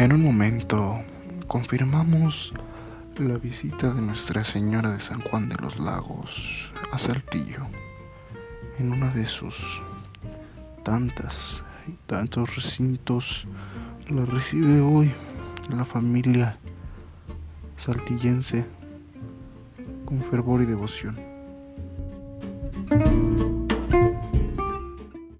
En un momento confirmamos la visita de Nuestra Señora de San Juan de los Lagos a Saltillo en una de sus tantas y tantos recintos la recibe hoy la familia saltillense con fervor y devoción.